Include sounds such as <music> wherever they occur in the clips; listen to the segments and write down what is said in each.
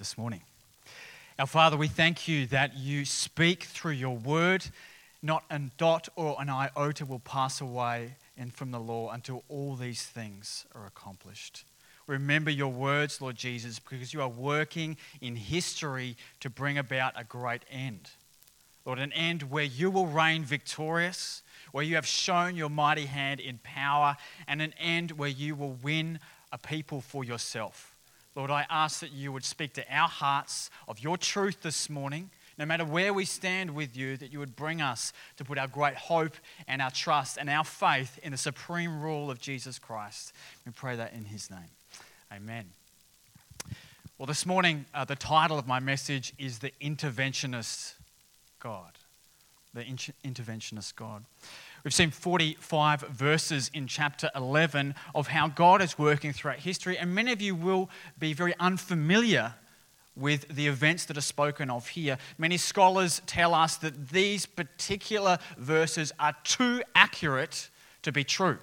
this morning. Our Father, we thank you that you speak through your word. Not a dot or an iota will pass away and from the law until all these things are accomplished. Remember your words, Lord Jesus, because you are working in history to bring about a great end. Lord, an end where you will reign victorious, where you have shown your mighty hand in power, and an end where you will win a people for yourself. Lord, I ask that you would speak to our hearts of your truth this morning. No matter where we stand with you, that you would bring us to put our great hope and our trust and our faith in the supreme rule of Jesus Christ. We pray that in his name. Amen. Well, this morning, uh, the title of my message is The Interventionist God. The Interventionist God. We've seen 45 verses in chapter 11 of how God is working throughout history, and many of you will be very unfamiliar with the events that are spoken of here. Many scholars tell us that these particular verses are too accurate to be true.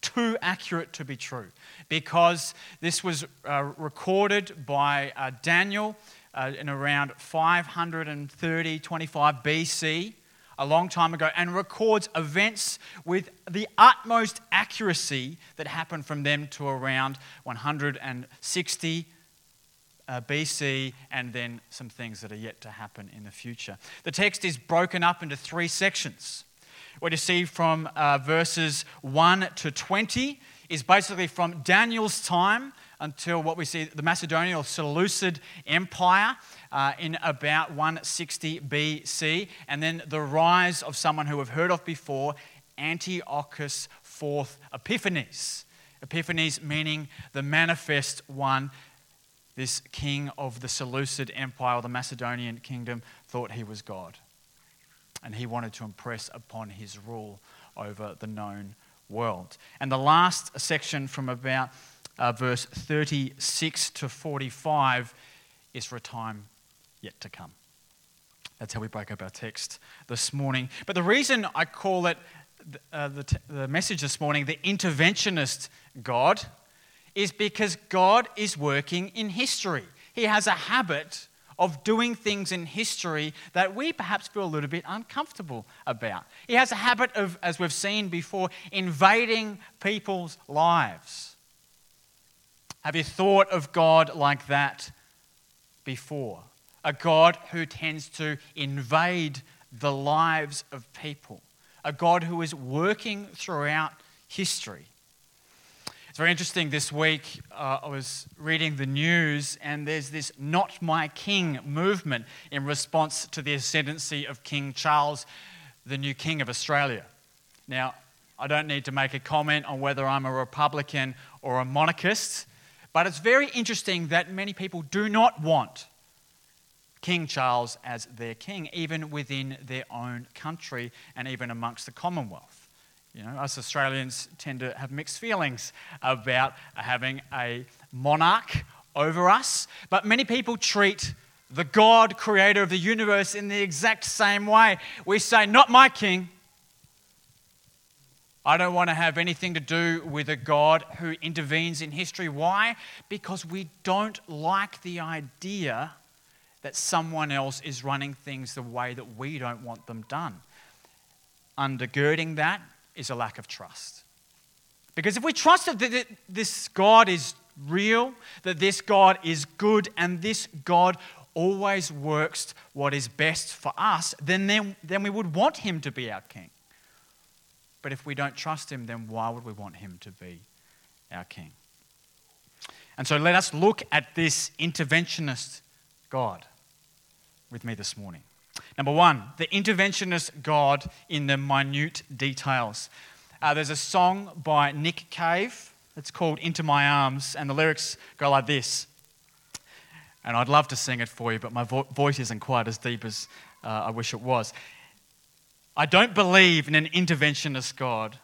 Too accurate to be true. Because this was uh, recorded by uh, Daniel uh, in around 530, 25 BC a long time ago and records events with the utmost accuracy that happened from them to around 160 uh, BC and then some things that are yet to happen in the future. The text is broken up into three sections. What you see from uh, verses 1 to 20 is basically from Daniel's time until what we see the Macedonian or Seleucid Empire uh, in about 160 BC, and then the rise of someone who we've heard of before, Antiochus IV Epiphanes. Epiphanes meaning the manifest one. This king of the Seleucid Empire, or the Macedonian kingdom, thought he was God. And he wanted to impress upon his rule over the known world. And the last section from about uh, verse 36 to 45 is for a time yet to come. That's how we break up our text this morning. But the reason I call it uh, the, t- the message this morning, the interventionist God, is because God is working in history. He has a habit of doing things in history that we perhaps feel a little bit uncomfortable about. He has a habit of, as we've seen before, invading people's lives. Have you thought of God like that before? A God who tends to invade the lives of people, a God who is working throughout history. It's very interesting this week. Uh, I was reading the news, and there's this Not My King movement in response to the ascendancy of King Charles, the new King of Australia. Now, I don't need to make a comment on whether I'm a Republican or a monarchist. But it's very interesting that many people do not want King Charles as their king, even within their own country and even amongst the Commonwealth. You know, us Australians tend to have mixed feelings about having a monarch over us, but many people treat the God, creator of the universe, in the exact same way. We say, Not my king, I don't want to have anything to do with a God who intervenes in history. Why? Because we don't like the idea that someone else is running things the way that we don't want them done. Undergirding that is a lack of trust. Because if we trust that this God is real, that this God is good, and this God always works what is best for us, then, then, then we would want him to be our king. But if we don't trust him, then why would we want him to be our king? And so let us look at this interventionist God with me this morning. Number one, the interventionist God in the minute details. Uh, there's a song by Nick Cave. It's called Into My Arms, and the lyrics go like this. And I'd love to sing it for you, but my vo- voice isn't quite as deep as uh, I wish it was. I don't believe in an interventionist God,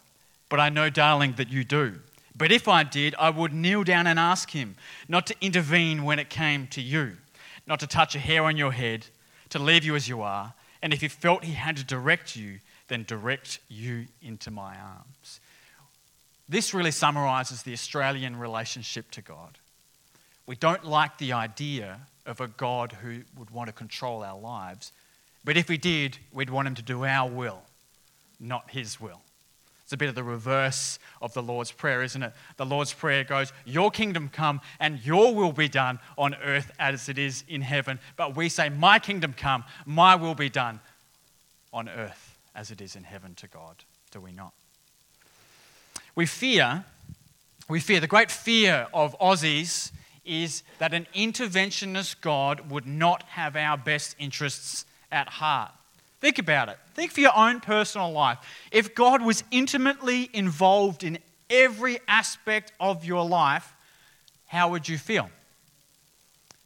but I know, darling, that you do. But if I did, I would kneel down and ask him not to intervene when it came to you, not to touch a hair on your head, to leave you as you are. And if he felt he had to direct you, then direct you into my arms. This really summarizes the Australian relationship to God. We don't like the idea of a God who would want to control our lives. But if we did, we'd want him to do our will, not his will. It's a bit of the reverse of the Lord's Prayer, isn't it? The Lord's Prayer goes, Your kingdom come and your will be done on earth as it is in heaven. But we say, My kingdom come, my will be done on earth as it is in heaven to God. Do we not? We fear, we fear, the great fear of Aussies is that an interventionist God would not have our best interests at heart. Think about it. Think for your own personal life. If God was intimately involved in every aspect of your life, how would you feel?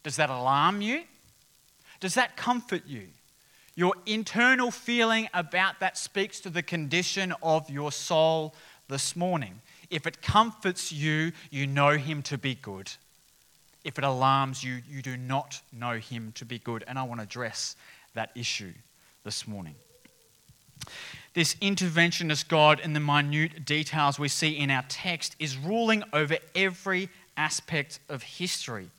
Does that alarm you? Does that comfort you? Your internal feeling about that speaks to the condition of your soul this morning. If it comforts you, you know Him to be good. If it alarms you, you do not know Him to be good. And I want to address that issue this morning. This interventionist God in the minute details we see in our text is ruling over every aspect of history.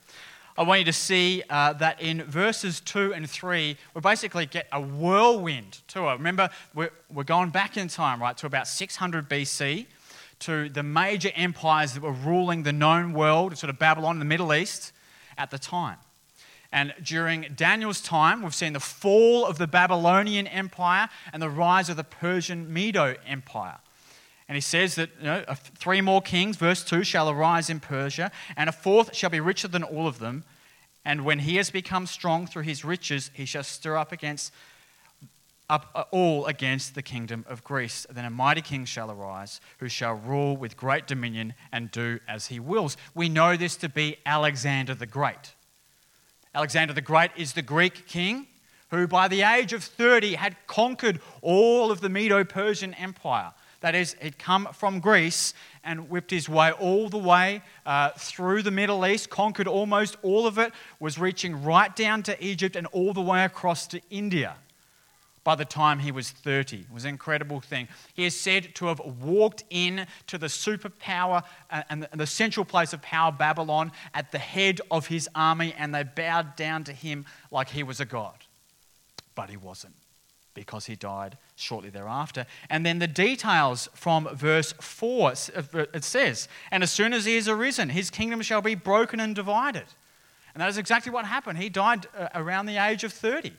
I want you to see uh, that in verses 2 and 3, we basically get a whirlwind tour. Remember, we're, we're going back in time, right, to about 600 BC, to the major empires that were ruling the known world, sort of Babylon, the Middle East, at the time. And during Daniel's time, we've seen the fall of the Babylonian Empire and the rise of the Persian Medo Empire. And he says that you know, three more kings, verse 2, shall arise in Persia, and a fourth shall be richer than all of them. And when he has become strong through his riches, he shall stir up against up uh, all against the kingdom of Greece. Then a mighty king shall arise, who shall rule with great dominion and do as he wills. We know this to be Alexander the Great. Alexander the Great is the Greek king who, by the age of 30, had conquered all of the Medo Persian Empire. That is, he'd come from Greece and whipped his way all the way uh, through the Middle East, conquered almost all of it, was reaching right down to Egypt and all the way across to India by the time he was 30. It was an incredible thing. He is said to have walked in to the superpower uh, and the central place of power, Babylon, at the head of his army, and they bowed down to him like he was a god. But he wasn't, because he died shortly thereafter. And then the details from verse 4 it says, And as soon as he is arisen, his kingdom shall be broken and divided. And that is exactly what happened. He died uh, around the age of 30.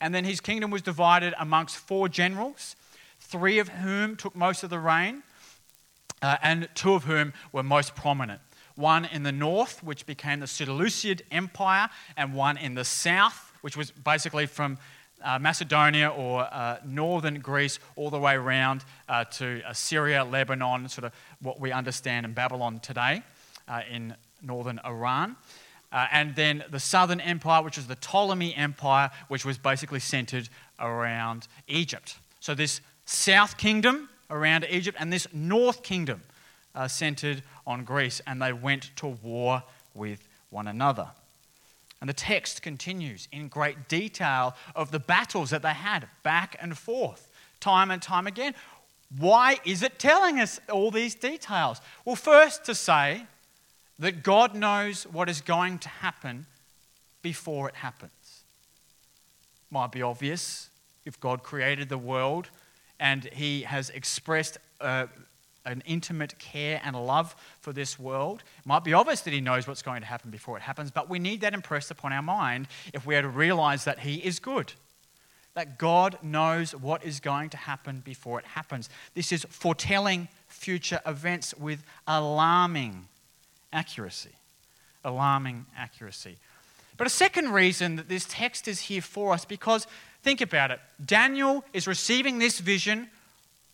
And then his kingdom was divided amongst four generals, three of whom took most of the reign, uh, and two of whom were most prominent. One in the north, which became the Seleucid Empire, and one in the south, which was basically from uh, Macedonia or uh, northern Greece all the way around uh, to Syria, Lebanon, sort of what we understand in Babylon today, uh, in northern Iran. Uh, and then the southern empire, which was the Ptolemy Empire, which was basically centered around Egypt. So this south kingdom around Egypt and this north kingdom uh, centered on Greece, and they went to war with one another. And the text continues in great detail of the battles that they had back and forth, time and time again. Why is it telling us all these details? Well, first to say that God knows what is going to happen before it happens. Might be obvious if God created the world and He has expressed uh, an intimate care and love for this world. It might be obvious that He knows what's going to happen before it happens, but we need that impressed upon our mind if we are to realize that He is good. That God knows what is going to happen before it happens. This is foretelling future events with alarming accuracy. Alarming accuracy. But a second reason that this text is here for us, because think about it. Daniel is receiving this vision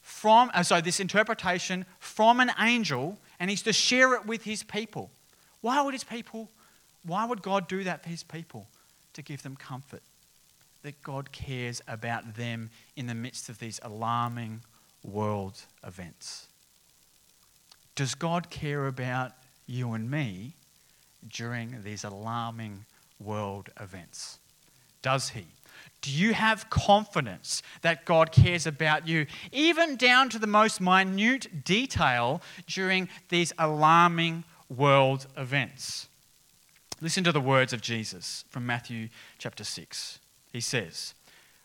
from, uh, so this interpretation from an angel, and he's to share it with his people. Why would his people, why would God do that for his people? To give them comfort. That God cares about them in the midst of these alarming world events. Does God care about you and me during these alarming world events? Does He? Do you have confidence that God cares about you, even down to the most minute detail during these alarming world events? Listen to the words of Jesus from Matthew chapter 6. He says,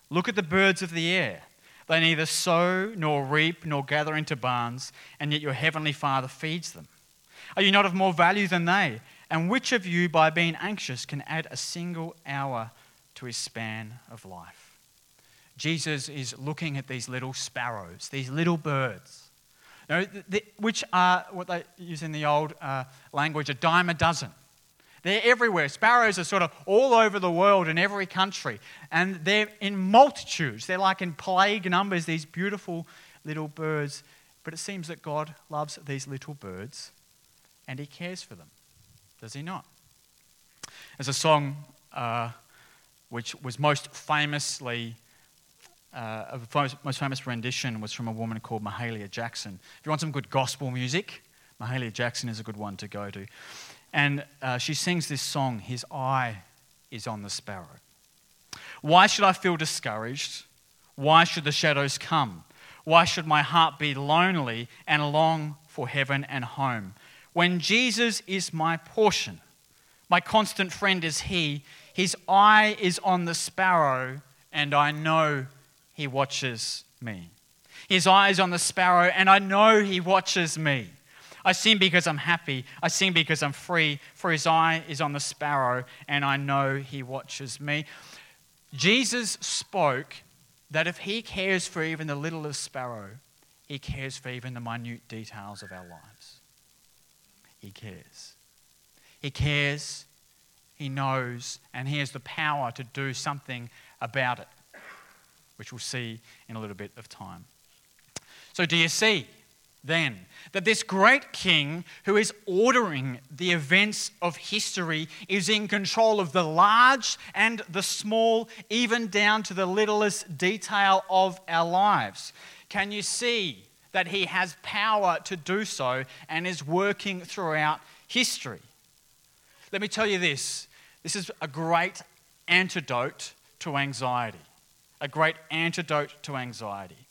Look at the birds of the air. They neither sow nor reap nor gather into barns, and yet your heavenly Father feeds them. Are you not of more value than they? And which of you, by being anxious, can add a single hour to his span of life? Jesus is looking at these little sparrows, these little birds, you know, which are what they use in the old uh, language a dime a dozen. They're everywhere. Sparrows are sort of all over the world in every country. And they're in multitudes. They're like in plague numbers, these beautiful little birds. But it seems that God loves these little birds and He cares for them. Does He not? There's a song uh, which was most famously. Uh, a most famous rendition was from a woman called Mahalia Jackson. If you want some good gospel music, Mahalia Jackson is a good one to go to. And uh, she sings this song, His Eye is on the Sparrow. Why should I feel discouraged? Why should the shadows come? Why should my heart be lonely and long for heaven and home? When Jesus is my portion, my constant friend is He, His eye is on the sparrow, and I know He watches me. His eye is on the sparrow, and I know He watches me. I sing because I'm happy. I sing because I'm free, for his eye is on the sparrow, and I know he watches me. Jesus spoke that if he cares for even the littlest sparrow, he cares for even the minute details of our lives. He cares. He cares, he knows, and he has the power to do something about it, which we'll see in a little bit of time. So, do you see? then that this great king who is ordering the events of history is in control of the large and the small, even down to the littlest detail of our lives. Can you see that he has power to do so and is working throughout history? Let me tell you this this is a great antidote to anxiety. A great antidote to anxiety.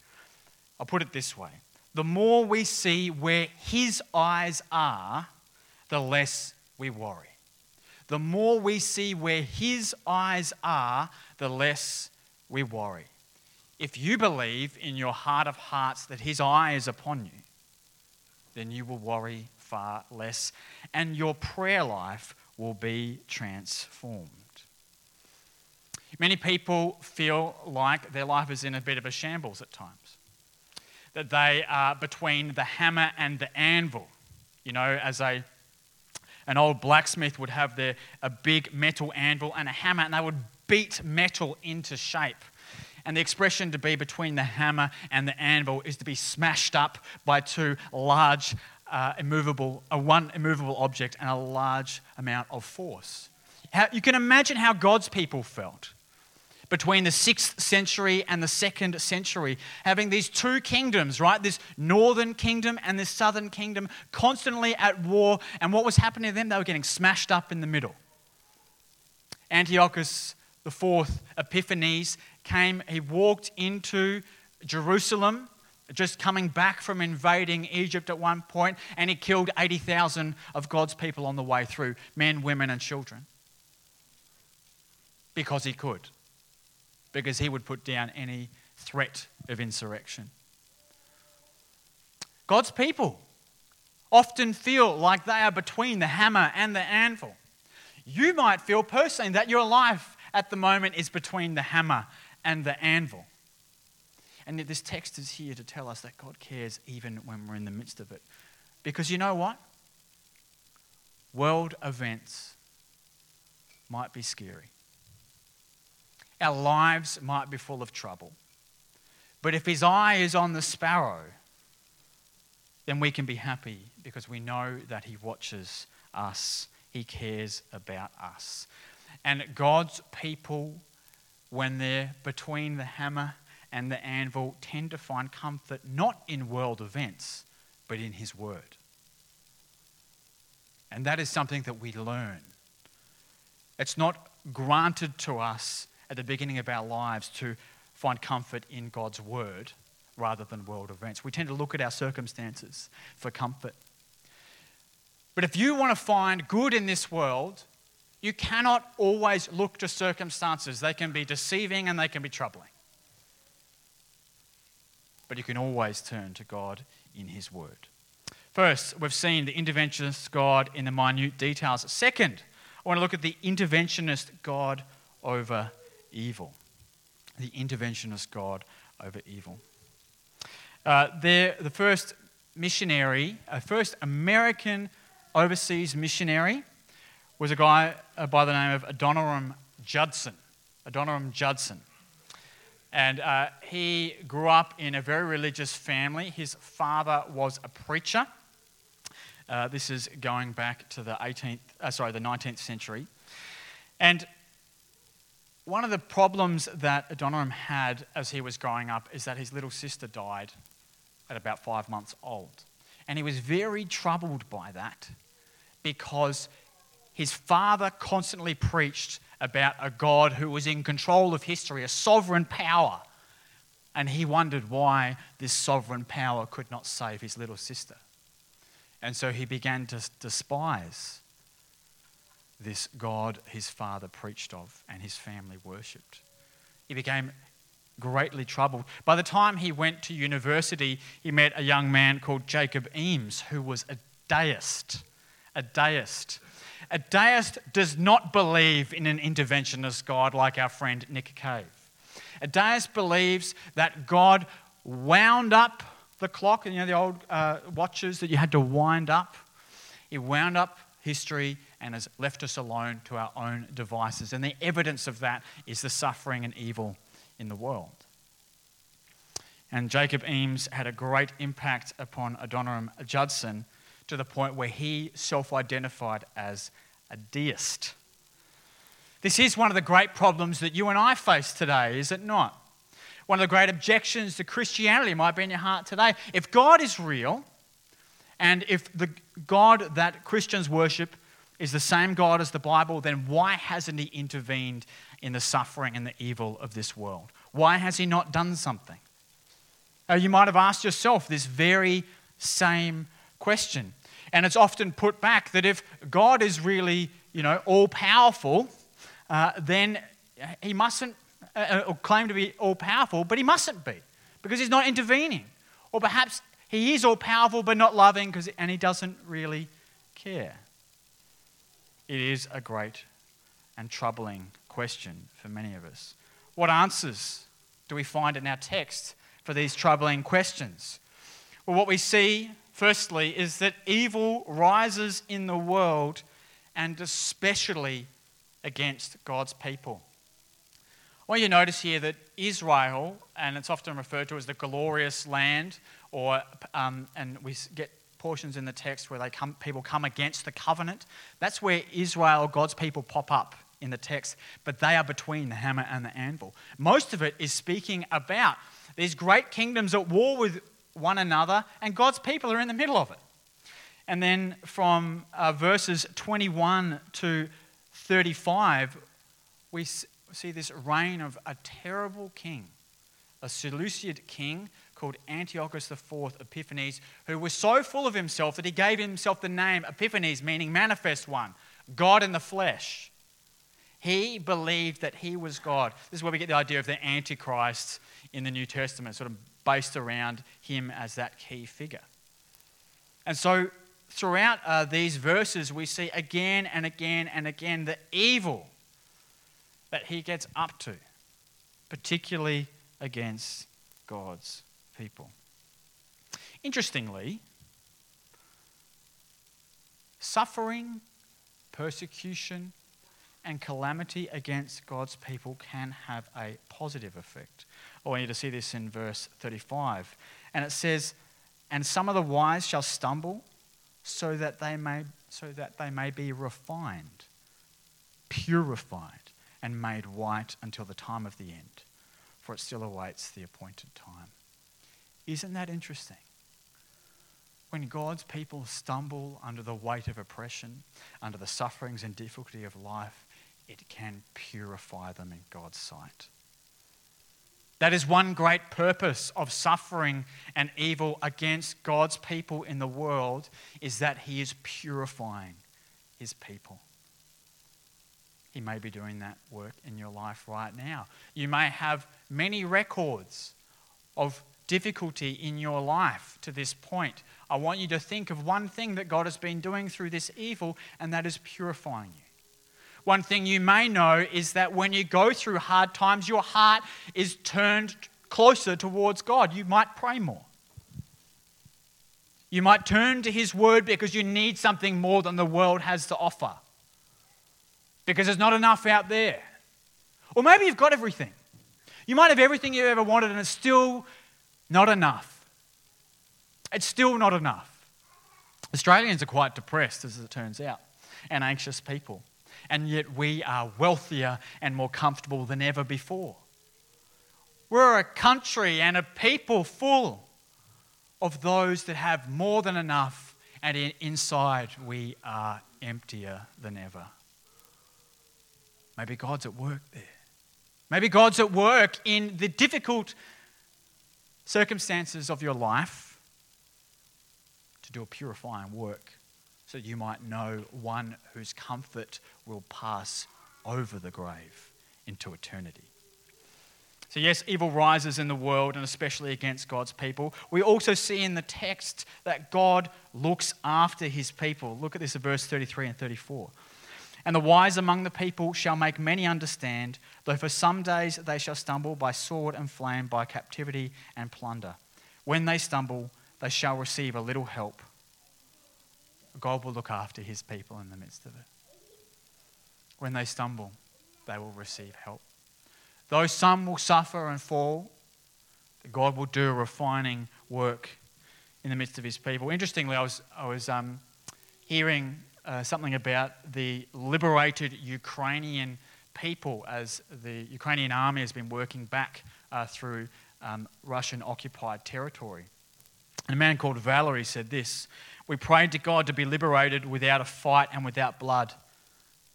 I'll put it this way the more we see where His eyes are, the less we worry. The more we see where His eyes are, the less we worry. If you believe in your heart of hearts that His eye is upon you, then you will worry far less, and your prayer life will be transformed. Many people feel like their life is in a bit of a shambles at times that they are between the hammer and the anvil. You know, as a an old blacksmith would have their, a big metal anvil and a hammer, and they would beat metal into shape. And the expression to be between the hammer and the anvil is to be smashed up by two large, uh, immovable, uh, one immovable object and a large amount of force. How, you can imagine how God's people felt between the 6th century and the 2nd century, having these two kingdoms, right? This northern kingdom and this southern kingdom constantly at war. And what was happening to them? They were getting smashed up in the middle. Antiochus IV Epiphanes came, he walked into Jerusalem, just coming back from invading Egypt at one point, and he killed 80,000 of God's people on the way through men, women, and children. Because he could because he would put down any threat of insurrection. God's people often feel like they are between the hammer and the anvil. You might feel personally that your life at the moment is between the hammer and the anvil. And this text is here to tell us that God cares even when we're in the midst of it. Because you know what? World events might be scary. Our lives might be full of trouble. But if his eye is on the sparrow, then we can be happy because we know that he watches us, he cares about us. And God's people, when they're between the hammer and the anvil, tend to find comfort not in world events, but in his word. And that is something that we learn. It's not granted to us at the beginning of our lives to find comfort in God's word rather than world events. We tend to look at our circumstances for comfort. But if you want to find good in this world, You cannot always look to circumstances. They can be deceiving and they can be troubling. But you can always turn to God in His Word. First, we've seen the interventionist God in the minute details. Second, I want to look at the interventionist God over evil. The interventionist God over evil. Uh, there, the first missionary, a first American overseas missionary, was a guy uh, by the name of Adoniram Judson. Adoniram Judson. And uh, he grew up in a very religious family. His father was a preacher. Uh, this is going back to the 18th, uh, sorry, the 19th century. And one of the problems that Adoniram had as he was growing up is that his little sister died at about five months old. And he was very troubled by that because his father constantly preached about a God who was in control of history, a sovereign power. And he wondered why this sovereign power could not save his little sister. And so he began to despise this God his father preached of and his family worshipped. He became greatly troubled. By the time he went to university, he met a young man called Jacob Eames, who was a deist. A deist. A deist does not believe in an interventionist God like our friend Nick Cave. A deist believes that God wound up the clock, you know, the old uh, watches that you had to wind up. He wound up history and has left us alone to our own devices. And the evidence of that is the suffering and evil in the world. And Jacob Eames had a great impact upon Adoniram Judson to the point where he self identified as a deist. This is one of the great problems that you and I face today, is it not? One of the great objections to Christianity might be in your heart today. If God is real, and if the God that Christians worship is the same God as the Bible, then why hasn't He intervened in the suffering and the evil of this world? Why has He not done something? Uh, you might have asked yourself this very same question. And it's often put back that if God is really, you know, all powerful, uh, then he mustn't uh, uh claim to be all powerful, but he mustn't be because he's not intervening. Or perhaps he is all powerful but not loving because, and he doesn't really care. It is a great and troubling question for many of us. What answers do we find in our text for these troubling questions? Well, what we see firstly, is that evil rises in the world and especially against God's people. Want you notice here that Israel, and it's often referred to as the glorious land, or um, and we get portions in the text where they come, people come against the covenant. That's where Israel, God's people, pop up in the text, but they are between the hammer and the anvil. Most of it is speaking about these great kingdoms at war with one another, and God's people are in the middle of it. And then from uh, verses 21 to 35, we see this reign of a terrible king, a Seleucid king called Antiochus IV Epiphanes, who was so full of himself that he gave himself the name Epiphanes, meaning manifest one, God in the flesh. He believed that he was God. This is where we get the idea of the Antichrist in the New Testament, sort of based around him as that key figure. And so, throughout uh, these verses, we see again and again and again the evil that he gets up to, particularly against God's people. Interestingly, suffering, persecution, and calamity against God's people can have a positive effect. I want you to see this in verse 35. And it says, And some of the wise shall stumble so that they may, so that they may be refined, purified, and made white until the time of the end, for it still awaits the appointed time. Isn't that interesting? When God's people stumble under the weight of oppression, under the sufferings and difficulty of life, it can purify them in God's sight. That is one great purpose of suffering and evil against God's people in the world is that he is purifying his people. He may be doing that work in your life right now. You may have many records of difficulty in your life to this point. I want you to think of one thing that God has been doing through this evil, and that is purifying you. One thing you may know is that when you go through hard times, your heart is turned closer towards God. You might pray more. You might turn to His Word because you need something more than the world has to offer. Because there's not enough out there. Or maybe you've got everything. You might have everything you ever wanted and it's still not enough. It's still not enough. Australians are quite depressed, as it turns out, and anxious people and yet we are wealthier and more comfortable than ever before. We're a country and a people full of those that have more than enough, and inside we are emptier than ever. Maybe God's at work there. Maybe God's at work in the difficult circumstances of your life to do a purifying work so you might know one whose comfort will pass over the grave into eternity. So, yes, evil rises in the world and especially against God's people. We also see in the text that God looks after his people. Look at this in verse 33 and 34. And the wise among the people shall make many understand, though for some days they shall stumble by sword and flame, by captivity and plunder. When they stumble, they shall receive a little help God will look after his people in the midst of it. When they stumble, they will receive help. Though some will suffer and fall, God will do a refining work in the midst of his people. Interestingly, I was, I was um, hearing uh, something about the liberated Ukrainian people as the Ukrainian army has been working back uh, through um, Russian occupied territory. And a man called Valerie said this we prayed to God to be liberated without a fight and without blood.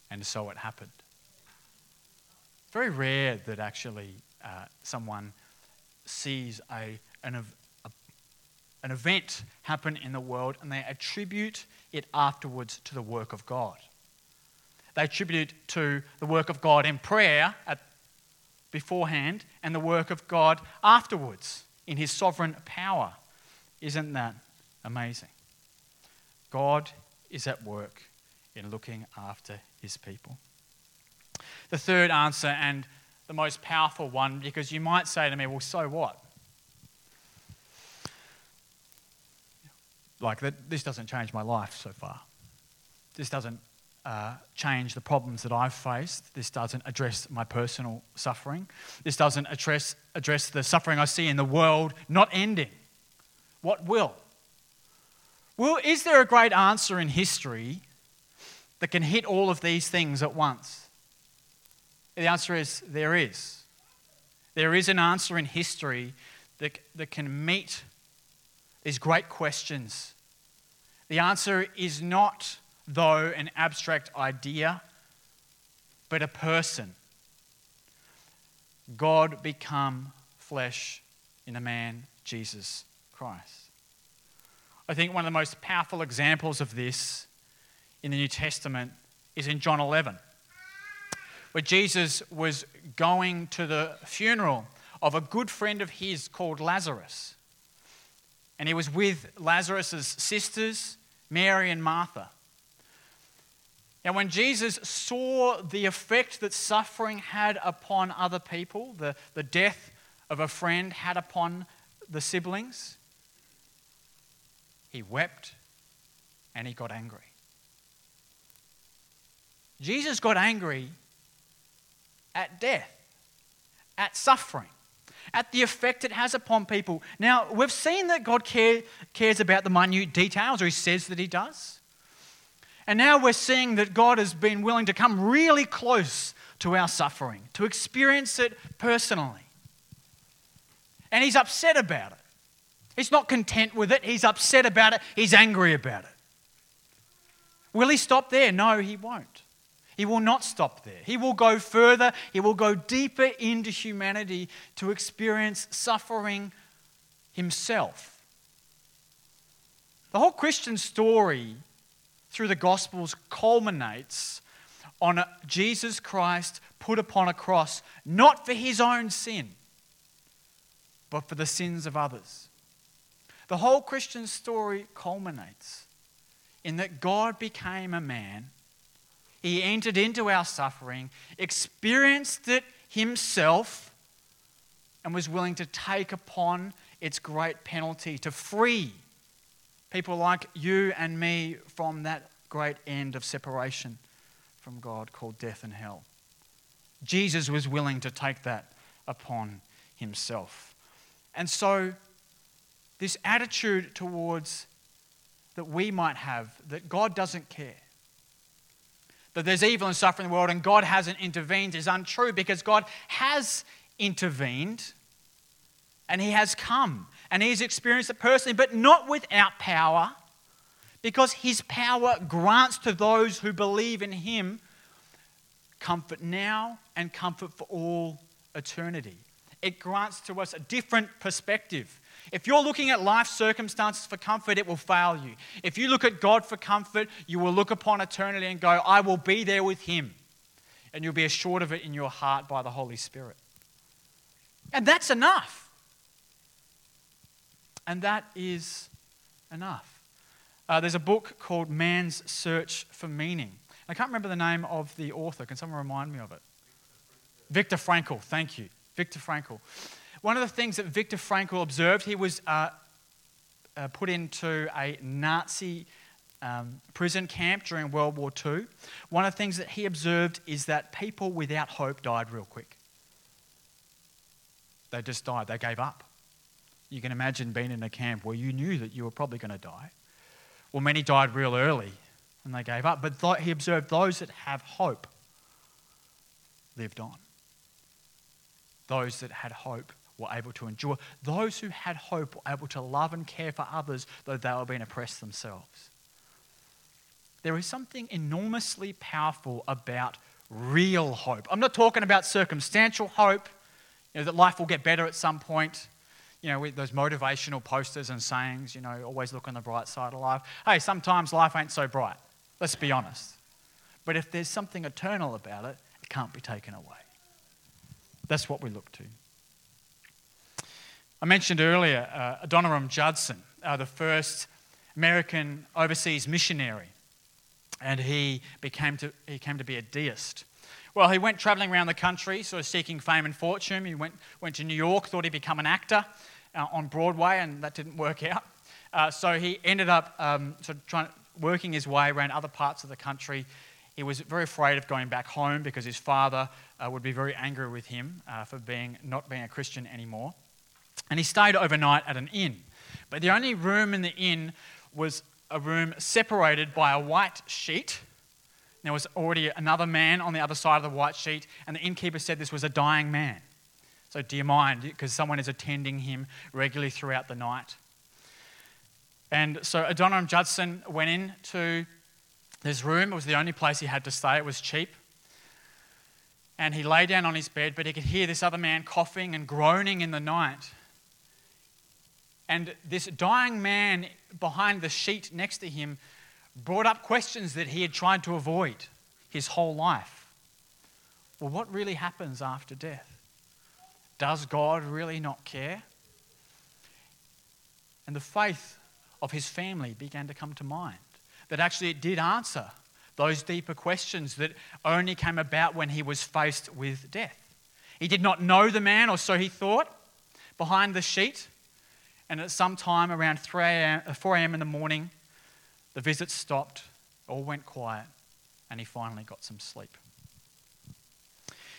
And so it happened. Very rare that actually uh, someone sees a, an, a, an event happen in the world and they attribute it afterwards to the work of God. They attribute it to the work of God in prayer at, beforehand and the work of God afterwards in his sovereign power. Isn't that amazing? God is at work in looking after his people. The third answer, and the most powerful one, because you might say to me, well, so what? Like, that, this doesn't change my life so far. This doesn't uh, change the problems that I've faced. This doesn't address my personal suffering. This doesn't address, address the suffering I see in the world not ending. What will? Well, is there a great answer in history that can hit all of these things at once? The answer is there is. There is an answer in history that, that can meet these great questions. The answer is not, though, an abstract idea, but a person. God become flesh in a man, Jesus Christ. I think one of the most powerful examples of this in the New Testament is in John 11, where Jesus was going to the funeral of a good friend of his called Lazarus. And he was with Lazarus' sisters, Mary and Martha. Now, when Jesus saw the effect that suffering had upon other people, the, the death of a friend had upon the siblings, he wept and he got angry. Jesus got angry at death, at suffering, at the effect it has upon people. Now, we've seen that God care, cares about the minute details, or He says that He does. And now we're seeing that God has been willing to come really close to our suffering, to experience it personally. And He's upset about it. He's not content with it. He's upset about it. He's angry about it. Will he stop there? No, he won't. He will not stop there. He will go further. He will go deeper into humanity to experience suffering himself. The whole Christian story through the Gospels culminates on Jesus Christ put upon a cross, not for his own sin, but for the sins of others. The whole Christian story culminates in that God became a man. He entered into our suffering, experienced it himself, and was willing to take upon its great penalty to free people like you and me from that great end of separation from God called death and hell. Jesus was willing to take that upon himself. And so, this attitude towards that we might have that God doesn't care, that there's evil and suffering in the world and God hasn't intervened is untrue because God has intervened and He has come and He's experienced it personally, but not without power because His power grants to those who believe in Him comfort now and comfort for all eternity. It grants to us a different perspective. If you're looking at life circumstances for comfort, it will fail you. If you look at God for comfort, you will look upon eternity and go, I will be there with Him. And you'll be assured of it in your heart by the Holy Spirit. And that's enough. And that is enough. Uh, there's a book called Man's Search for Meaning. I can't remember the name of the author. Can someone remind me of it? Viktor Frankl. Thank you. Viktor Frankl. One of the things that Viktor Frankl observed, he was uh, uh, put into a Nazi um, prison camp during World War II. One of the things that he observed is that people without hope died real quick. They just died, they gave up. You can imagine being in a camp where you knew that you were probably going to die. Well, many died real early and they gave up. But th- he observed those that have hope lived on. Those that had hope were able to endure. Those who had hope were able to love and care for others, though they were being oppressed themselves. There is something enormously powerful about real hope. I'm not talking about circumstantial hope, you know, that life will get better at some point. You know, those motivational posters and sayings, you know, always look on the bright side of life. Hey, sometimes life ain't so bright. Let's be honest. But if there's something eternal about it, it can't be taken away. That's what we look to. I mentioned earlier uh, Adoniram Judson, uh, the first American overseas missionary, and he, became to, he came to be a deist. Well, he went traveling around the country, sort of seeking fame and fortune. He went, went to New York, thought he'd become an actor uh, on Broadway, and that didn't work <laughs> out. Uh, so he ended up um, sort of trying, working his way around other parts of the country. He was very afraid of going back home because his father uh, would be very angry with him uh, for being, not being a Christian anymore. And he stayed overnight at an inn. But the only room in the inn was a room separated by a white sheet. There was already another man on the other side of the white sheet, and the innkeeper said this was a dying man. So, do you mind? Because someone is attending him regularly throughout the night. And so Adoniram Judson went into this room. It was the only place he had to stay, it was cheap and he lay down on his bed, but he could hear this other man coughing and groaning in the night. And this dying man behind the sheet next to him brought up questions that he had tried to avoid his whole life. Well, what really happens after death? Does God really not care? And the faith of his family began to come to mind that actually it did answer those deeper questions that only came about when he was faced with death. He did not know the man, or so he thought, behind the sheet. And at some time around 3 a.m., uh, 4 a.m. in the morning, the visit stopped, all went quiet, and he finally got some sleep.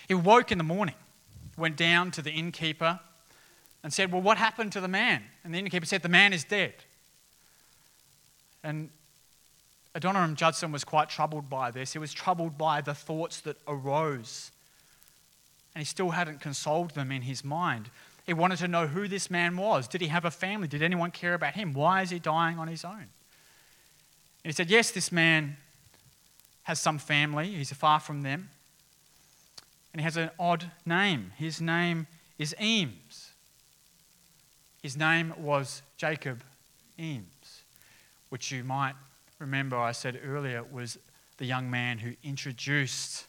He woke in the morning, went down to the innkeeper, and said, Well, what happened to the man? And the innkeeper said, The man is dead. And Adoniram Judson was quite troubled by this. He was troubled by the thoughts that arose. And he still hadn't consoled them in his mind. He wanted to know who this man was. Did he have a family? Did anyone care about him? Why is he dying on his own? And he said, Yes, this man has some family. He's far from them. And he has an odd name. His name is Eames. His name was Jacob Eames, which you might remember I said earlier was the young man who introduced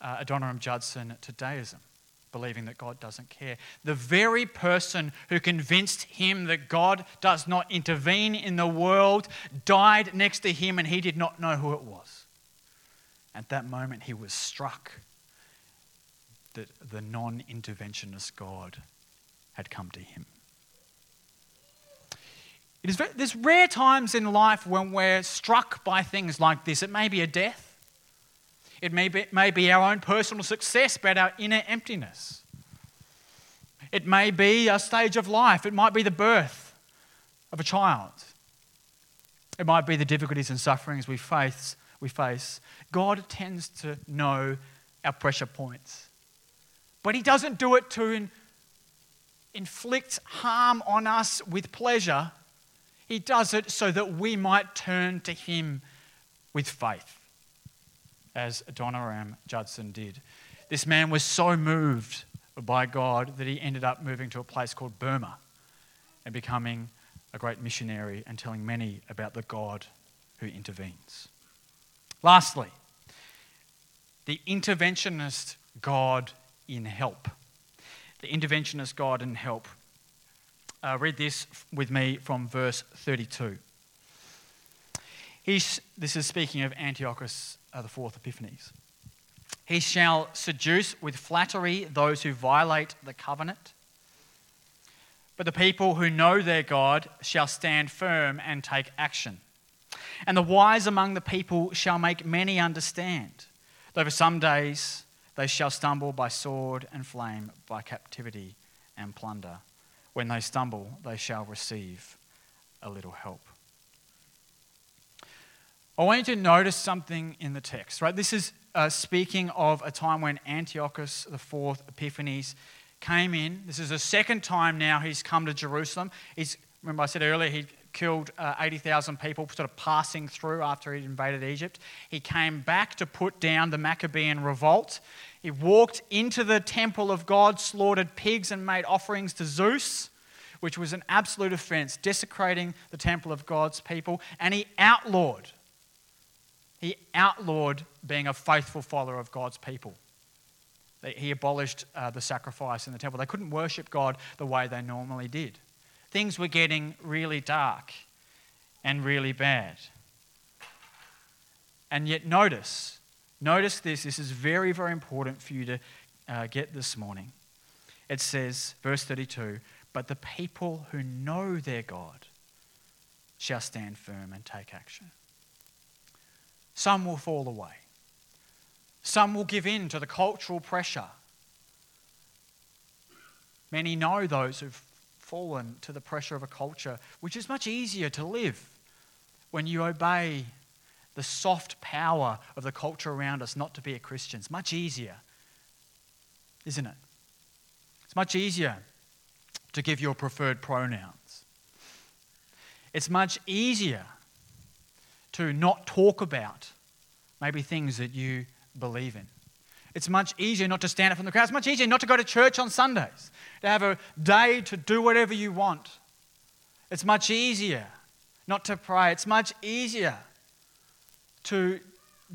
uh, Adoniram Judson to deism, believing that God doesn't care. The very person who convinced him that God does not intervene in the world died next to him and he did not know who it was. At that moment, he was struck that the non interventionist God had come to him. It is very, there's rare times in life when we're struck by things like this. It may be a death, it may be, may be our own personal success, but our inner emptiness. It may be a stage of life, it might be the birth of a child, it might be the difficulties and sufferings we face. We face. God tends to know our pressure points, but He doesn't do it to in, inflict harm on us with pleasure. He does it so that we might turn to Him with faith, as Adoniram Judson did. This man was so moved by God that he ended up moving to a place called Burma and becoming a great missionary and telling many about the God who intervenes. Lastly, the interventionist God in help. The interventionist God in help. Uh, read this with me from verse 32. He's, this is speaking of Antiochus uh, the fourth Epiphanes. He shall seduce with flattery those who violate the covenant. But the people who know their God shall stand firm and take action. And the wise among the people shall make many understand. Though for some days they shall stumble by sword and flame, by captivity and plunder. When they stumble, they shall receive a little help. I want you to notice something in the text, right? This is uh, speaking of a time when Antiochus IV Epiphanes came in. This is the second time now he's come to Jerusalem. He's, remember, I said earlier he killed uh, 80,000 people, sort of passing through after he'd invaded Egypt. He came back to put down the Maccabean revolt. He walked into the temple of God, slaughtered pigs, and made offerings to Zeus, which was an absolute offense, desecrating the temple of God's people. And he outlawed, he outlawed being a faithful follower of God's people. He abolished uh, the sacrifice in the temple. They couldn't worship God the way they normally did. Things were getting really dark and really bad. And yet, notice, Notice this, this is very, very important for you to uh, get this morning. It says, verse 32 But the people who know their God shall stand firm and take action. Some will fall away, some will give in to the cultural pressure. Many know those who've fallen to the pressure of a culture which is much easier to live when you obey the soft power of the culture around us not to be a Christian. It's much easier, isn't it? It's much easier to give your preferred pronouns. It's much easier to not talk about maybe things that you believe in. It's much easier not to stand up from the crowd. It's much easier not to go to church on Sundays, to have a day to do whatever you want. It's much easier not to pray. It's much easier to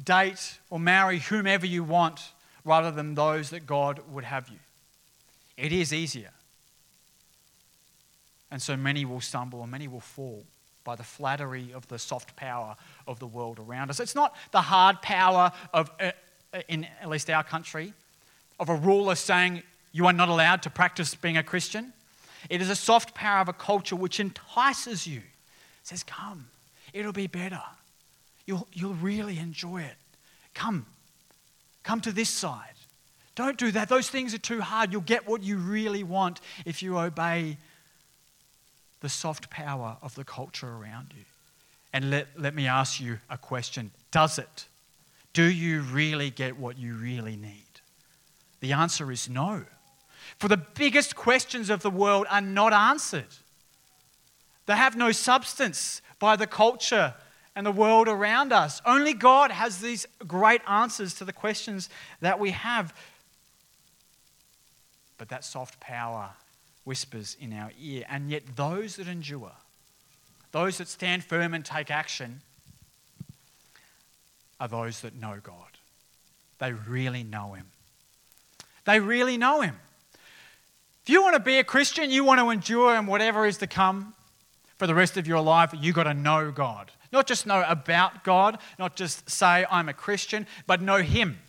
date or marry whomever you want rather than those that God would have you. It is easier. And so many will stumble and many will fall by the flattery of the soft power of the world around us. It's not the hard power of, uh, in at least our country, of a ruler saying you are not allowed to practice being a Christian. It is a soft power of a culture which entices you. Says, Come, it'll be better. You'll, you'll really enjoy it. Come. Come to this side. Don't do that. Those things are too hard. You'll get what you really want if you obey the soft power of the culture around you. And let, let me ask you a question Does it? Do you really get what you really need? The answer is no. For the biggest questions of the world are not answered. They have no substance by the culture and the world around us. Only God has these great answers to the questions that we have. But that soft power whispers in our ear. And yet, those that endure, those that stand firm and take action, are those that know God. They really know Him. They really know Him. If you want to be a Christian, you want to endure in whatever is to come for the rest of your life, you've got to know God. Not just know about God, not just say, I'm a Christian, but know Him.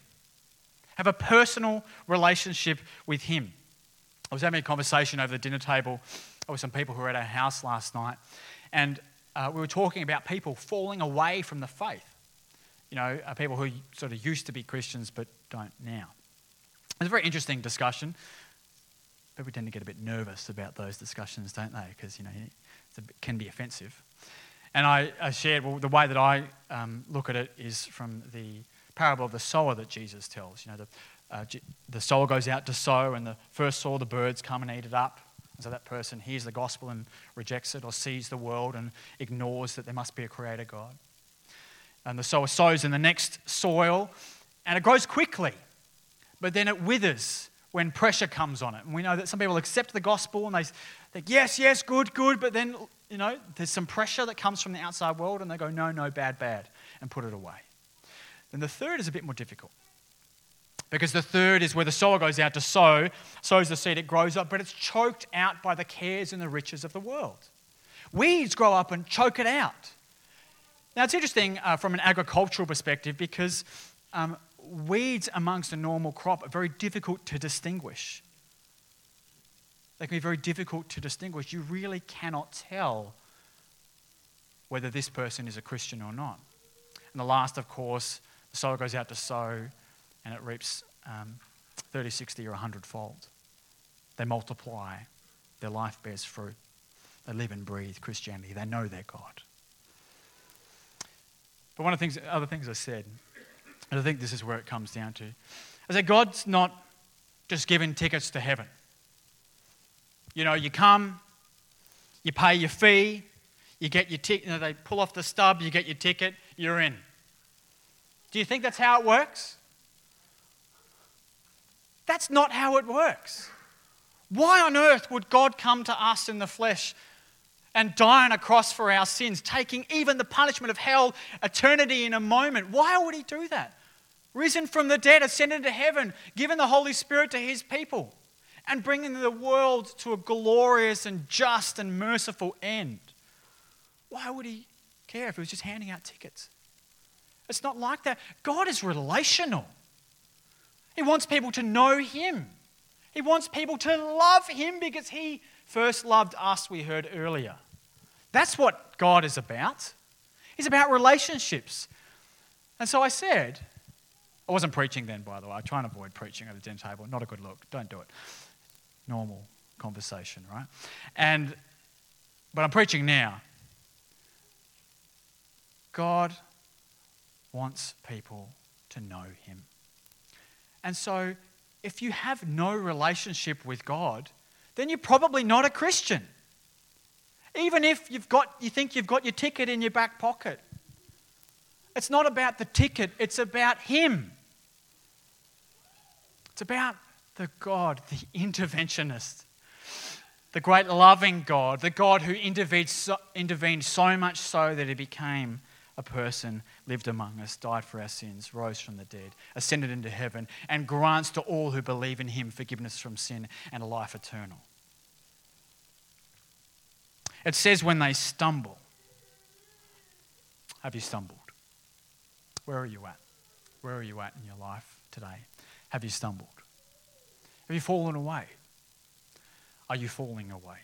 Have a personal relationship with Him. I was having a conversation over the dinner table with some people who were at our house last night, and uh, we were talking about people falling away from the faith. You know, uh, people who sort of used to be Christians but don't now. It's a very interesting discussion. People tend to get a bit nervous about those discussions, don't they? Because, you know, it can be offensive. And I, I shared, well, the way that I um, look at it is from the parable of the sower that Jesus tells. You know, the, uh, the sower goes out to sow, and the first sower, the birds come and eat it up. And so that person hears the gospel and rejects it, or sees the world and ignores that there must be a creator God. And the sower sows in the next soil, and it grows quickly, but then it withers when pressure comes on it. And we know that some people accept the gospel and they think, yes, yes, good, good, but then, you know, there's some pressure that comes from the outside world and they go, no, no, bad, bad, and put it away. Then the third is a bit more difficult. Because the third is where the sower goes out to sow, sows the seed, it grows up, but it's choked out by the cares and the riches of the world. Weeds grow up and choke it out. Now, it's interesting uh, from an agricultural perspective because um, weeds amongst a normal crop are very difficult to distinguish. They can be very difficult to distinguish. You really cannot tell whether this person is a Christian or not. And the last, of course, the sower goes out to sow and it reaps um, 30, 60, or 100 fold. They multiply, their life bears fruit. They live and breathe Christianity. They know their God. But one of the things, other things I said and I think this is where it comes down to. I say, God's not just giving tickets to heaven. You know, you come, you pay your fee, you get your ticket, you know, they pull off the stub, you get your ticket, you're in. Do you think that's how it works? That's not how it works. Why on earth would God come to us in the flesh and die on a cross for our sins, taking even the punishment of hell, eternity in a moment. Why would he do that? Risen from the dead, ascended to heaven, given the Holy Spirit to his people, and bringing the world to a glorious and just and merciful end. Why would he care if he was just handing out tickets? It's not like that. God is relational. He wants people to know him. He wants people to love him because he first loved us, we heard earlier. That's what God is about. He's about relationships. And so I said, I wasn't preaching then, by the way. I try and avoid preaching at the dinner table. Not a good look. Don't do it. Normal conversation, right? And but I'm preaching now. God wants people to know him. And so if you have no relationship with God, then you're probably not a Christian. Even if you've got, you think you've got your ticket in your back pocket. It's not about the ticket, it's about Him. It's about the God, the <laughs> interventionist, the great loving God, the God who intervened so, intervened so much so that He became a person, lived among us, died for our sins, rose from the dead, ascended into heaven, and grants to all who believe in Him forgiveness from sin and a life eternal. It says when they stumble. Have you stumbled? Where are you at? Where are you at in your life today? Have you stumbled? Have you fallen away? Are you falling away?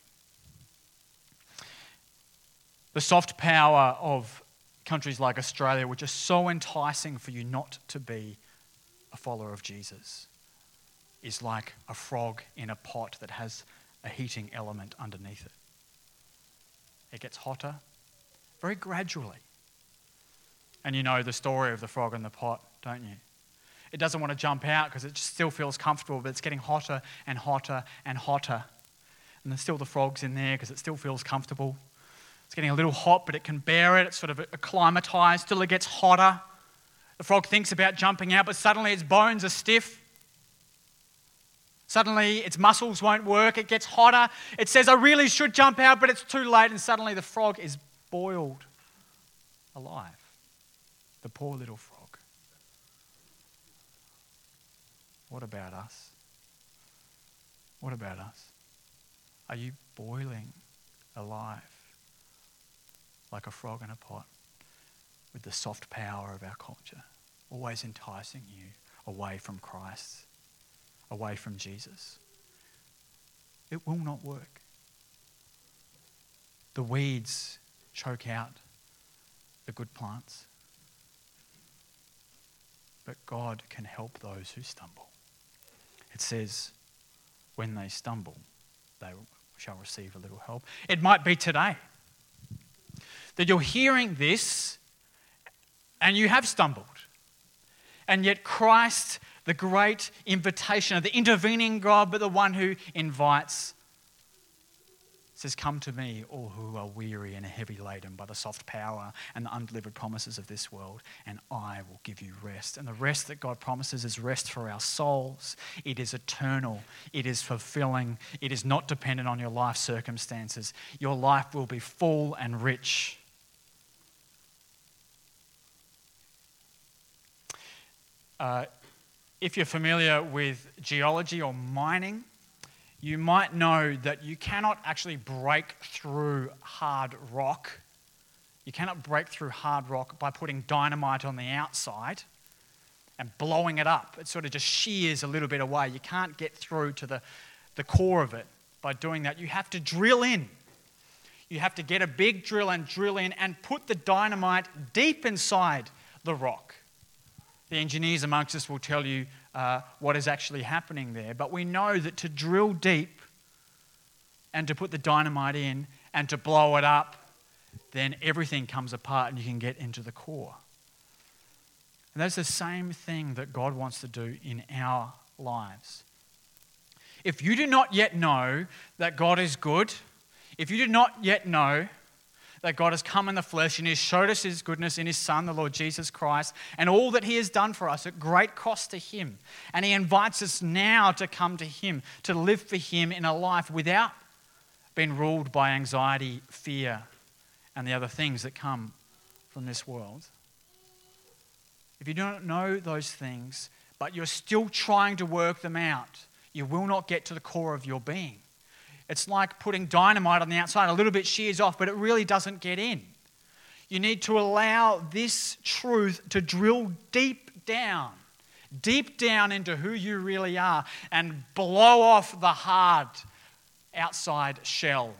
The soft power of countries like Australia, which are so enticing for you not to be a follower of Jesus, is like a frog in a pot that has a heating element underneath it. It gets hotter very gradually. And you know the story of the frog in the pot, don't you? It doesn't want to jump out because it still feels comfortable, but it's getting hotter and hotter and hotter. And there's still the frogs in there because it still feels comfortable. It's getting a little hot, but it can bear it. It's sort of acclimatized Still, it gets hotter. The frog thinks about jumping out, but suddenly its bones are stiff. Suddenly its muscles won't work. It gets hotter. It says, I really should jump out, but it's too late. And suddenly the frog is boiled alive. The poor little frog. What about us? What about us? Are you boiling alive? Like a frog in a pot with the soft power of our culture, always enticing you away from Christ, away from Jesus? It will not work. The weeds choke out the good plants. But God can help those who stumble. It says, when they stumble, they shall receive a little help. It might be today that you're hearing this and you have stumbled. And yet, Christ, the great invitation of the intervening God, but the one who invites, says, Come to me, all who are weary and heavy laden by the soft power and the undelivered promises of this world, and I will give you rest. And the rest that God promises is rest for our souls. It is eternal, it is fulfilling, it is not dependent on your life circumstances. Your life will be full and rich. Uh, if you're familiar with geology or mining, you might know that you cannot actually break through hard rock. You cannot break through hard rock by putting dynamite on the outside and blowing it up. It sort of just shears a little bit away. You can't get through to the, the core of it by doing that. You have to drill in. You have to get a big drill and drill in and put the dynamite deep inside the rock. The engineers amongst us will tell you uh, what is actually happening there. But we know that to drill deep and to put the dynamite in and to blow it up, then everything comes apart and you can get into the core. And that's the same thing that God wants to do in our lives. If you do not yet know that God is good, if you do not yet know that God has come in the flesh and He has showed us His goodness in His Son, the Lord Jesus Christ, and all that He has done for us at great cost to Him. And He invites us now to come to Him, to live for Him in a life without being ruled by anxiety, fear, and the other things that come from this world. If you don't know those things, but you're still trying to work them out, you will not get to the core of your being. It's like putting dynamite on the outside. A little bit shears off, but it really doesn't get in. You need to allow this truth to drill deep down, deep down into who you really are, and blow off the hard outside shell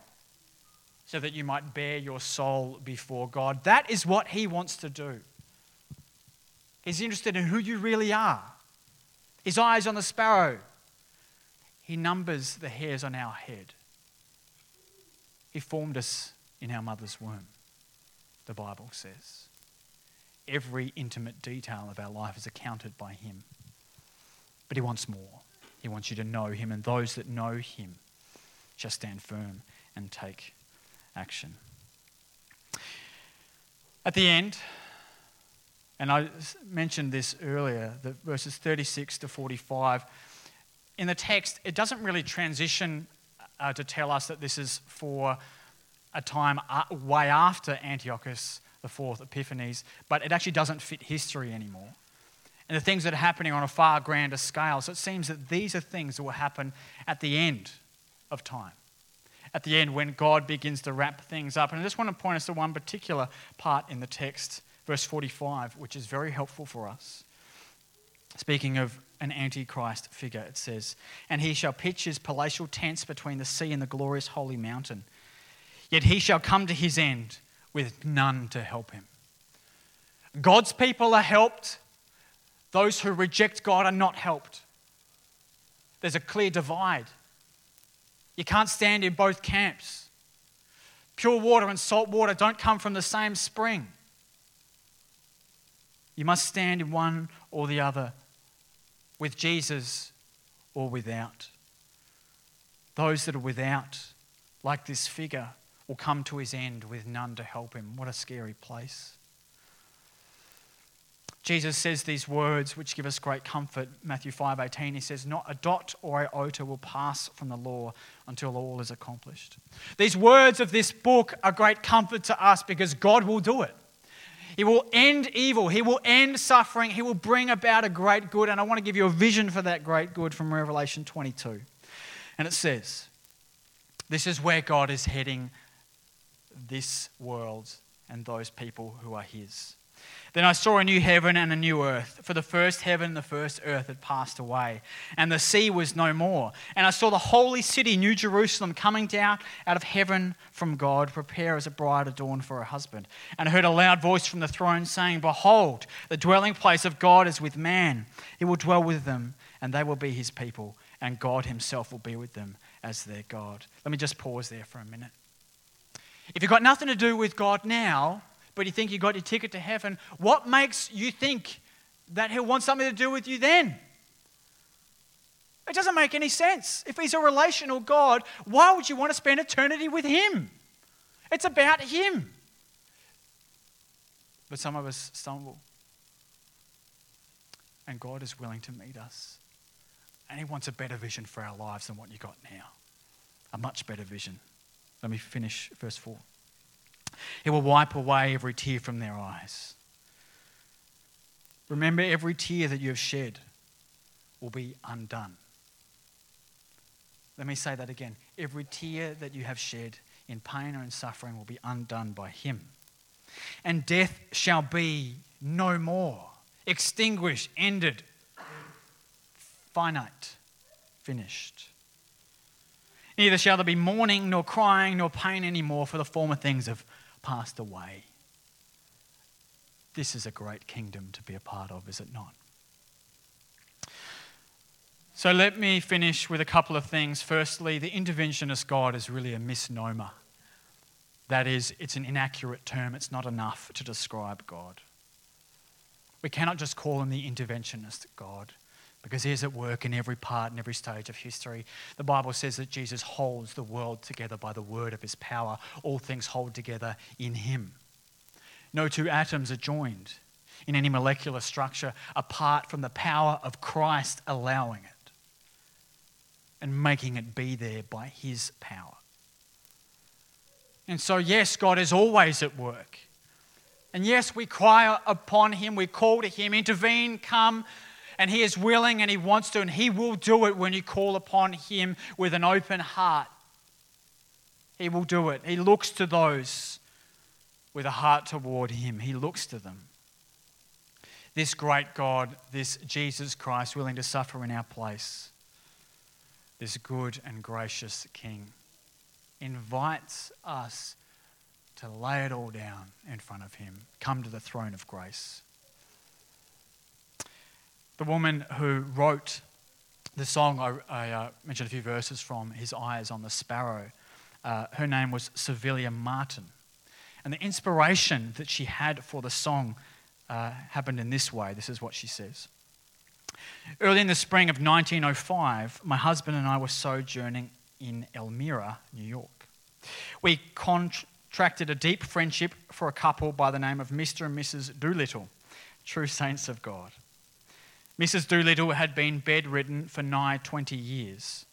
so that you might bear your soul before God. That is what He wants to do. He's interested in who you really are. His eyes on the sparrow. He numbers the hairs on our head. He formed us in our mother's womb, the Bible says. Every intimate detail of our life is accounted by Him. But He wants more. He wants you to know Him, and those that know Him just stand firm and take action. At the end, and I mentioned this earlier, the verses 36 to 45, in the text, it doesn't really transition uh, to tell us that this is for a time way after Antiochus IV Epiphanes, but it actually doesn't fit history anymore. And the things that are happening on a far grander scale. So it seems that these are things that will happen at the end of time. At the end, when God begins to wrap things up. And I just want to point us to one particular part in the text, verse 45, which is very helpful for us. Speaking of an antichrist figure, it says, And he shall pitch his palatial tents between the sea and the glorious holy mountain. Yet he shall come to his end with none to help him. God's people are helped, those who reject God are not helped. There's a clear divide. You can't stand in both camps. Pure water and salt water don't come from the same spring. You must stand in one or the other with Jesus or without. Those that are without, like this figure, will come to his end with none to help him. What a scary place. Jesus says these words which give us great comfort. Matthew 5:18 he says not a dot or a iota will pass from the law until all is accomplished. These words of this book are great comfort to us because God will do it. He will end evil. He will end suffering. He will bring about a great good. And I want to give you a vision for that great good from Revelation 22. And it says, This is where God is heading this world and those people who are His. Then I saw a new heaven and a new earth, for the first heaven and the first earth had passed away, and the sea was no more. And I saw the holy city, New Jerusalem, coming down out of heaven from God, prepare as a bride adorned for her husband. And I heard a loud voice from the throne saying, Behold, the dwelling place of God is with man. He will dwell with them, and they will be his people, and God himself will be with them as their God. Let me just pause there for a minute. If you've got nothing to do with God now, but you think you got your ticket to heaven, what makes you think that he'll want something to do with you then? It doesn't make any sense. If he's a relational God, why would you want to spend eternity with him? It's about him. But some of us stumble. And God is willing to meet us. And he wants a better vision for our lives than what you got now. A much better vision. Let me finish verse 4. He will wipe away every tear from their eyes. Remember, every tear that you have shed will be undone. Let me say that again. Every tear that you have shed in pain or in suffering will be undone by Him. And death shall be no more, extinguished, ended, finite, finished. Neither shall there be mourning, nor crying, nor pain anymore, for the former things have passed away. This is a great kingdom to be a part of, is it not? So let me finish with a couple of things. Firstly, the interventionist God is really a misnomer. That is, it's an inaccurate term, it's not enough to describe God. We cannot just call him the interventionist God because he is at work in every part and every stage of history. The Bible says that Jesus holds the world together by the word of his power. All things hold together in him. No two atoms are joined in any molecular structure apart from the power of Christ allowing it and making it be there by his power. And so, yes, God is always at work. And yes, we cry upon him, we call to him, intervene, come and He is willing and He wants to, and He will do it when you call upon Him with an open heart. He will do it. He looks to those with a heart toward Him, He looks to them. This great God, this Jesus Christ, willing to suffer in our place, this good and gracious King, invites us to lay it all down in front of Him, come to the throne of grace. The woman who wrote the song I, I uh, mentioned a few verses from, His Eyes on the Sparrow, uh, her name was Civilla Martin. And the inspiration that she had for the song uh, happened in this way. This is what she says. Early in the spring of 1905, my husband and I were sojourning in Elmira, New York. We contracted a deep friendship for a couple by the name of Mr. and Mrs. Doolittle, true saints of God. Mrs. Doolittle had been bedridden for nigh 20 years.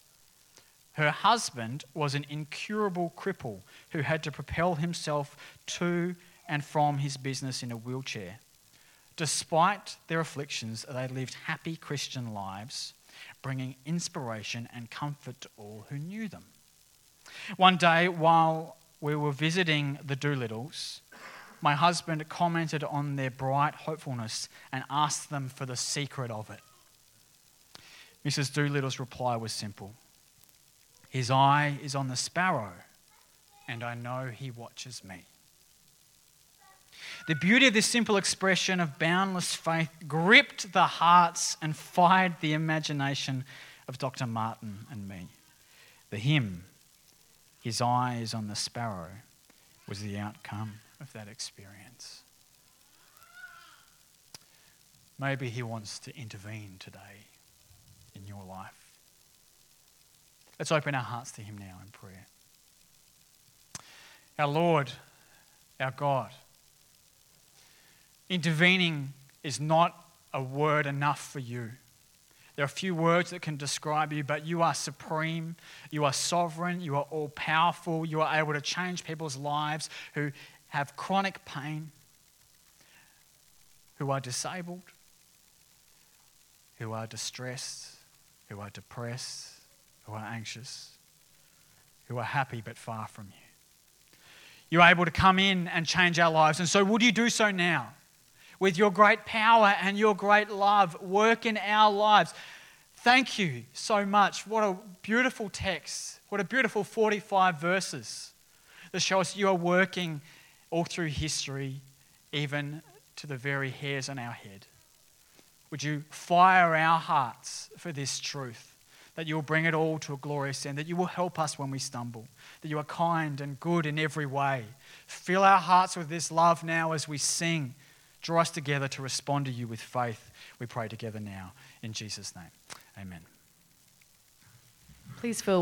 Her husband was an incurable cripple who had to propel himself to and from his business in a wheelchair. Despite their afflictions, they lived happy Christian lives, bringing inspiration and comfort to all who knew them. One day, while we were visiting the Doolittles, my husband commented on their bright hopefulness and asked them for the secret of it. Mrs. Doolittle's reply was simple His eye is on the sparrow, and I know he watches me. The beauty of this simple expression of boundless faith gripped the hearts and fired the imagination of Dr. Martin and me. The hymn, His eye is on the sparrow, was the outcome of that experience. Maybe He wants to intervene today in your life. Let's open our hearts to Him now in prayer. Our Lord, our God, intervening is not a word enough for you. There are few words that can describe you, but you are supreme, you are sovereign, you are all powerful, you are able to change people's lives who have chronic pain. who are disabled, who are distressed, who are depressed, who are anxious, who are happy but far from you. You're able to come in and change our lives. And so, would you do so now? With your great power and your great love, work in our lives. Thank you so much. What a beautiful text. What a beautiful 45 verses that show us you are working all through history, even to the very hairs on our head. Would you fire our hearts for this truth? That you will bring it all to a glorious end, that you will help us when we stumble, that you are kind and good in every way. Fill our hearts with this love now as we sing. Draw us together to respond to you with faith. We pray together now in Jesus' name. Amen. Please feel